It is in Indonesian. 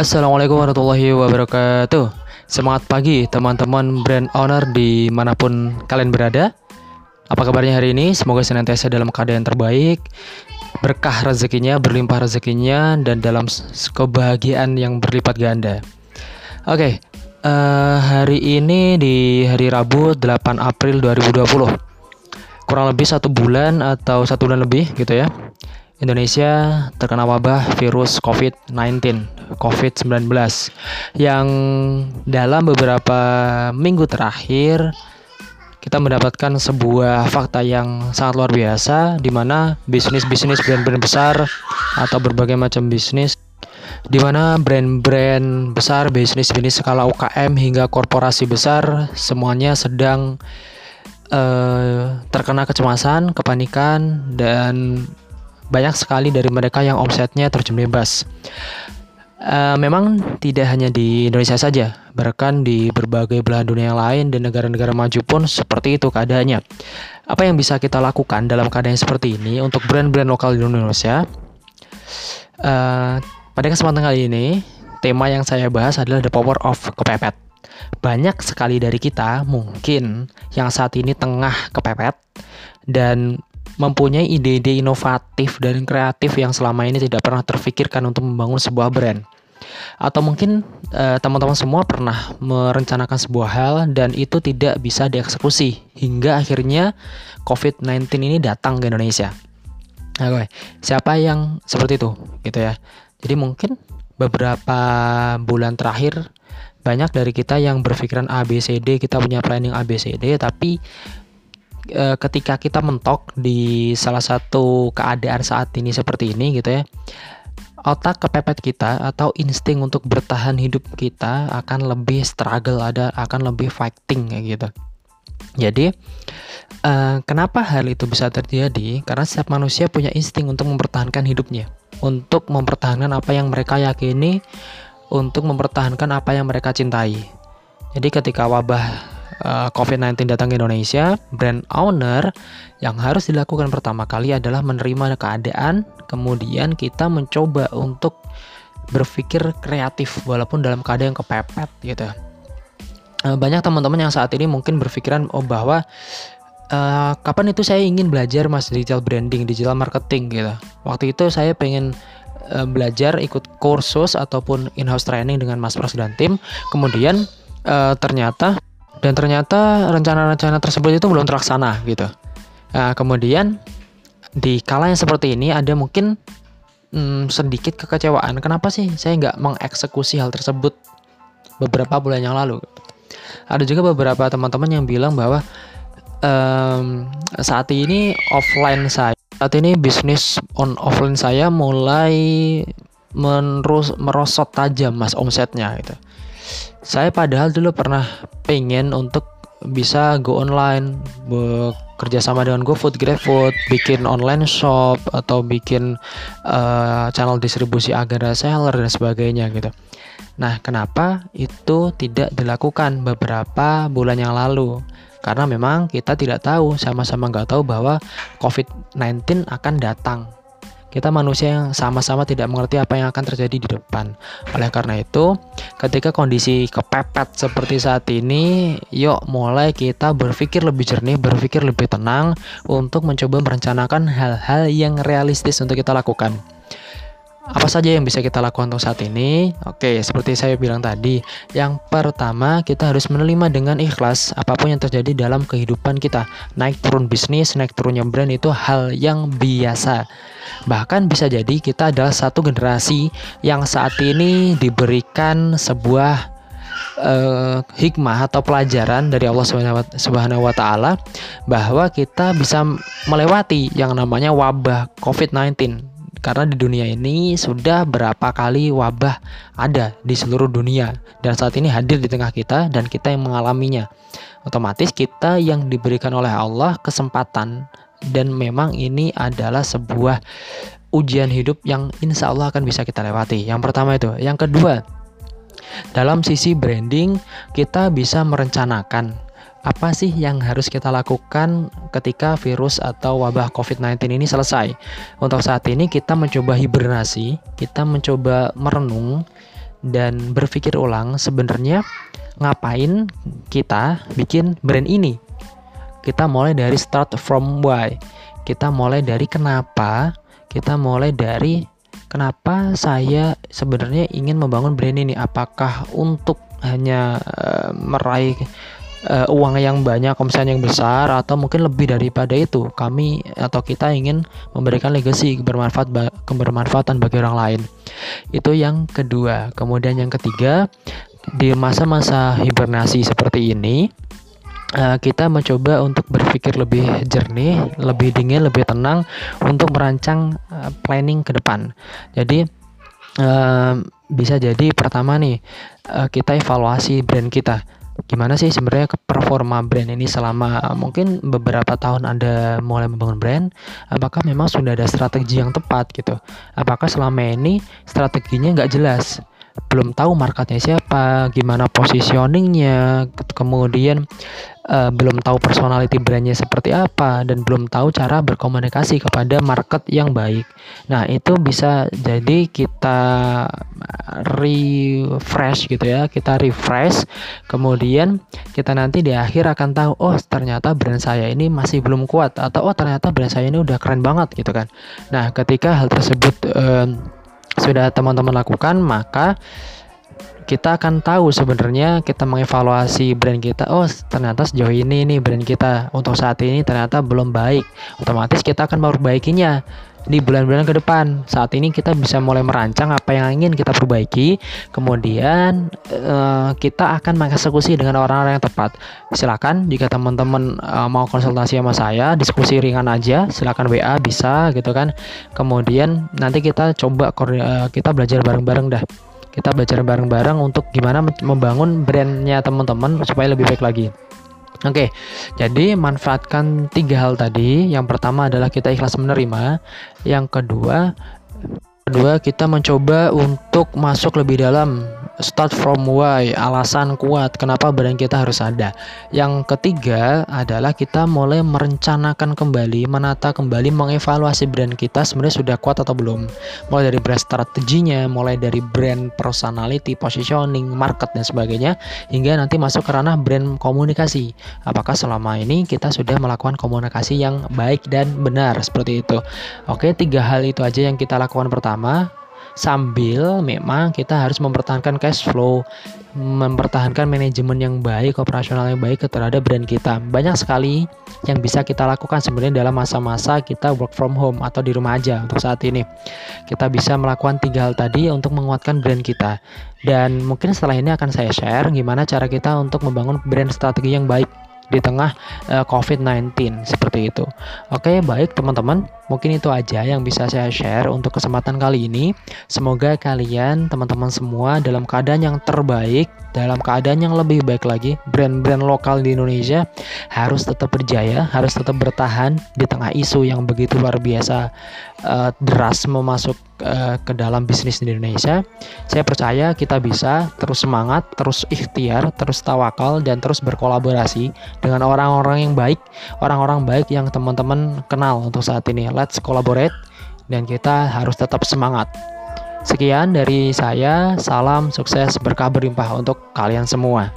Assalamualaikum warahmatullahi wabarakatuh. Semangat pagi teman-teman brand owner di mana pun kalian berada. Apa kabarnya hari ini? Semoga senantiasa dalam keadaan terbaik Berkah rezekinya, berlimpah rezekinya Dan dalam kebahagiaan yang berlipat ganda. Oke, uh, hari ini di hari Rabu 8 April 2020 Kurang lebih satu bulan atau satu bulan lebih gitu ya Indonesia terkena wabah virus COVID-19, COVID-19 yang dalam beberapa minggu terakhir kita mendapatkan sebuah fakta yang sangat luar biasa di mana bisnis-bisnis brand-brand besar atau berbagai macam bisnis di mana brand-brand besar, bisnis-bisnis skala UKM hingga korporasi besar semuanya sedang uh, terkena kecemasan, kepanikan dan banyak sekali dari mereka yang omsetnya terjun bebas. Uh, memang tidak hanya di Indonesia saja, bahkan di berbagai belahan dunia yang lain dan negara-negara maju pun seperti itu keadaannya. Apa yang bisa kita lakukan dalam keadaan seperti ini untuk brand-brand lokal di Indonesia? Uh, pada kesempatan kali ini, tema yang saya bahas adalah the power of kepepet. Banyak sekali dari kita mungkin yang saat ini tengah kepepet dan mempunyai ide-ide inovatif dan kreatif yang selama ini tidak pernah terfikirkan untuk membangun sebuah brand. Atau mungkin eh, teman-teman semua pernah merencanakan sebuah hal dan itu tidak bisa dieksekusi hingga akhirnya COVID-19 ini datang ke Indonesia. Oke, siapa yang seperti itu gitu ya. Jadi mungkin beberapa bulan terakhir banyak dari kita yang berpikiran ABCD, kita punya planning ABCD tapi e, ketika kita mentok di salah satu keadaan saat ini seperti ini gitu ya otak kepepet kita atau insting untuk bertahan hidup kita akan lebih struggle ada akan lebih fighting kayak gitu. Jadi uh, kenapa hal itu bisa terjadi? Karena setiap manusia punya insting untuk mempertahankan hidupnya untuk mempertahankan apa yang mereka yakini untuk mempertahankan apa yang mereka cintai. Jadi ketika wabah eh, COVID-19 datang ke Indonesia, brand owner yang harus dilakukan pertama kali adalah menerima keadaan, kemudian kita mencoba untuk berpikir kreatif walaupun dalam keadaan yang kepepet gitu. Uh, banyak teman-teman yang saat ini mungkin berpikiran oh bahwa uh, kapan itu saya ingin belajar mas digital branding, digital marketing gitu. Waktu itu saya pengen belajar ikut kursus ataupun in-house training dengan Mas Pras dan tim. Kemudian uh, ternyata dan ternyata rencana-rencana tersebut itu belum terlaksana gitu. Nah, kemudian di kala yang seperti ini ada mungkin hmm, sedikit kekecewaan. Kenapa sih saya nggak mengeksekusi hal tersebut beberapa bulan yang lalu? Ada juga beberapa teman-teman yang bilang bahwa um, saat ini offline saya, saat ini bisnis on offline saya mulai menerus merosot tajam mas omsetnya gitu. Saya padahal dulu pernah pengen untuk bisa go online bekerja sama dengan GoFood, GrabFood, bikin online shop atau bikin uh, channel distribusi agar seller dan sebagainya gitu. Nah, kenapa itu tidak dilakukan beberapa bulan yang lalu? Karena memang kita tidak tahu, sama-sama nggak tahu bahwa COVID-19 akan datang kita manusia yang sama-sama tidak mengerti apa yang akan terjadi di depan. Oleh karena itu, ketika kondisi kepepet seperti saat ini, yuk mulai kita berpikir lebih jernih, berpikir lebih tenang untuk mencoba merencanakan hal-hal yang realistis untuk kita lakukan. Apa saja yang bisa kita lakukan untuk saat ini? Oke, seperti saya bilang tadi, yang pertama kita harus menerima dengan ikhlas apa pun yang terjadi dalam kehidupan kita. Naik turun bisnis, naik turunnya brand itu hal yang biasa. Bahkan bisa jadi kita adalah satu generasi yang saat ini diberikan sebuah uh, hikmah atau pelajaran dari Allah Subhanahu wa taala bahwa kita bisa melewati yang namanya wabah COVID-19 karena di dunia ini sudah berapa kali wabah ada di seluruh dunia dan saat ini hadir di tengah kita dan kita yang mengalaminya. Otomatis kita yang diberikan oleh Allah kesempatan dan memang ini adalah sebuah ujian hidup yang insya Allah akan bisa kita lewati. Yang pertama itu, yang kedua dalam sisi branding kita bisa merencanakan apa sih yang harus kita lakukan ketika virus atau wabah COVID-19 ini selesai? Untuk saat ini kita mencoba hibernasi, kita mencoba merenung dan berpikir ulang sebenarnya ngapain kita bikin brand ini. Kita mulai dari start from why. Kita mulai dari kenapa, kita mulai dari kenapa saya sebenarnya ingin membangun brand ini. Apakah untuk hanya uh, meraih uh, uang yang banyak, omset yang besar atau mungkin lebih daripada itu. Kami atau kita ingin memberikan legacy bermanfaat kebermanfaatan bagi orang lain. Itu yang kedua. Kemudian yang ketiga, di masa-masa hibernasi seperti ini, uh, kita mencoba untuk berpikir lebih jernih, lebih dingin, lebih tenang untuk merancang uh, planning ke depan. Jadi bisa jadi pertama nih kita evaluasi brand kita gimana sih sebenarnya performa brand ini selama mungkin beberapa tahun Anda mulai membangun brand apakah memang sudah ada strategi yang tepat gitu? Apakah selama ini strateginya nggak jelas? Belum tahu marketnya siapa, gimana positioningnya, kemudian uh, belum tahu personality brandnya seperti apa, dan belum tahu cara berkomunikasi kepada market yang baik. Nah itu bisa jadi kita refresh gitu ya, kita refresh, kemudian kita nanti di akhir akan tahu, oh ternyata brand saya ini masih belum kuat, atau oh ternyata brand saya ini udah keren banget gitu kan. Nah ketika hal tersebut uh, sudah teman-teman lakukan, maka kita akan tahu sebenarnya kita mengevaluasi brand kita oh ternyata sejauh ini nih brand kita untuk saat ini ternyata belum baik otomatis kita akan memperbaikinya di bulan-bulan ke depan. Saat ini kita bisa mulai merancang apa yang ingin kita perbaiki, kemudian uh, kita akan mengeksekusi dengan orang-orang yang tepat. Silakan jika teman-teman uh, mau konsultasi sama saya, diskusi ringan aja, silakan WA bisa gitu kan. Kemudian nanti kita coba uh, kita belajar bareng-bareng dah. Kita belajar bareng-bareng untuk gimana membangun brandnya teman-teman supaya lebih baik lagi. Oke, jadi manfaatkan tiga hal tadi. Yang pertama adalah kita ikhlas menerima. Yang kedua, kedua kita mencoba untuk masuk lebih dalam start from why, alasan kuat kenapa brand kita harus ada. Yang ketiga adalah kita mulai merencanakan kembali, menata kembali, mengevaluasi brand kita sebenarnya sudah kuat atau belum. Mulai dari brand strateginya, mulai dari brand personality, positioning, market dan sebagainya hingga nanti masuk ke ranah brand komunikasi. Apakah selama ini kita sudah melakukan komunikasi yang baik dan benar seperti itu. Oke, tiga hal itu aja yang kita lakukan pertama sambil memang kita harus mempertahankan cash flow, mempertahankan manajemen yang baik, operasional yang baik terhadap brand kita. Banyak sekali yang bisa kita lakukan sebenarnya dalam masa-masa kita work from home atau di rumah aja untuk saat ini. Kita bisa melakukan tiga hal tadi untuk menguatkan brand kita. Dan mungkin setelah ini akan saya share gimana cara kita untuk membangun brand strategi yang baik di tengah uh, eh, COVID-19 seperti itu. Oke, baik teman-teman, mungkin itu aja yang bisa saya share untuk kesempatan kali ini. Semoga kalian teman-teman semua dalam keadaan yang terbaik, dalam keadaan yang lebih baik lagi. Brand-brand lokal di Indonesia harus tetap berjaya, harus tetap bertahan di tengah isu yang begitu luar biasa uh, deras memasuk uh, ke dalam bisnis di Indonesia. Saya percaya kita bisa terus semangat, terus ikhtiar, terus tawakal dan terus berkolaborasi dengan orang-orang yang baik, orang-orang baik yang teman-teman kenal untuk saat ini. Let's collaborate dan kita harus tetap semangat. Sekian dari saya, salam sukses berkah berlimpah untuk kalian semua.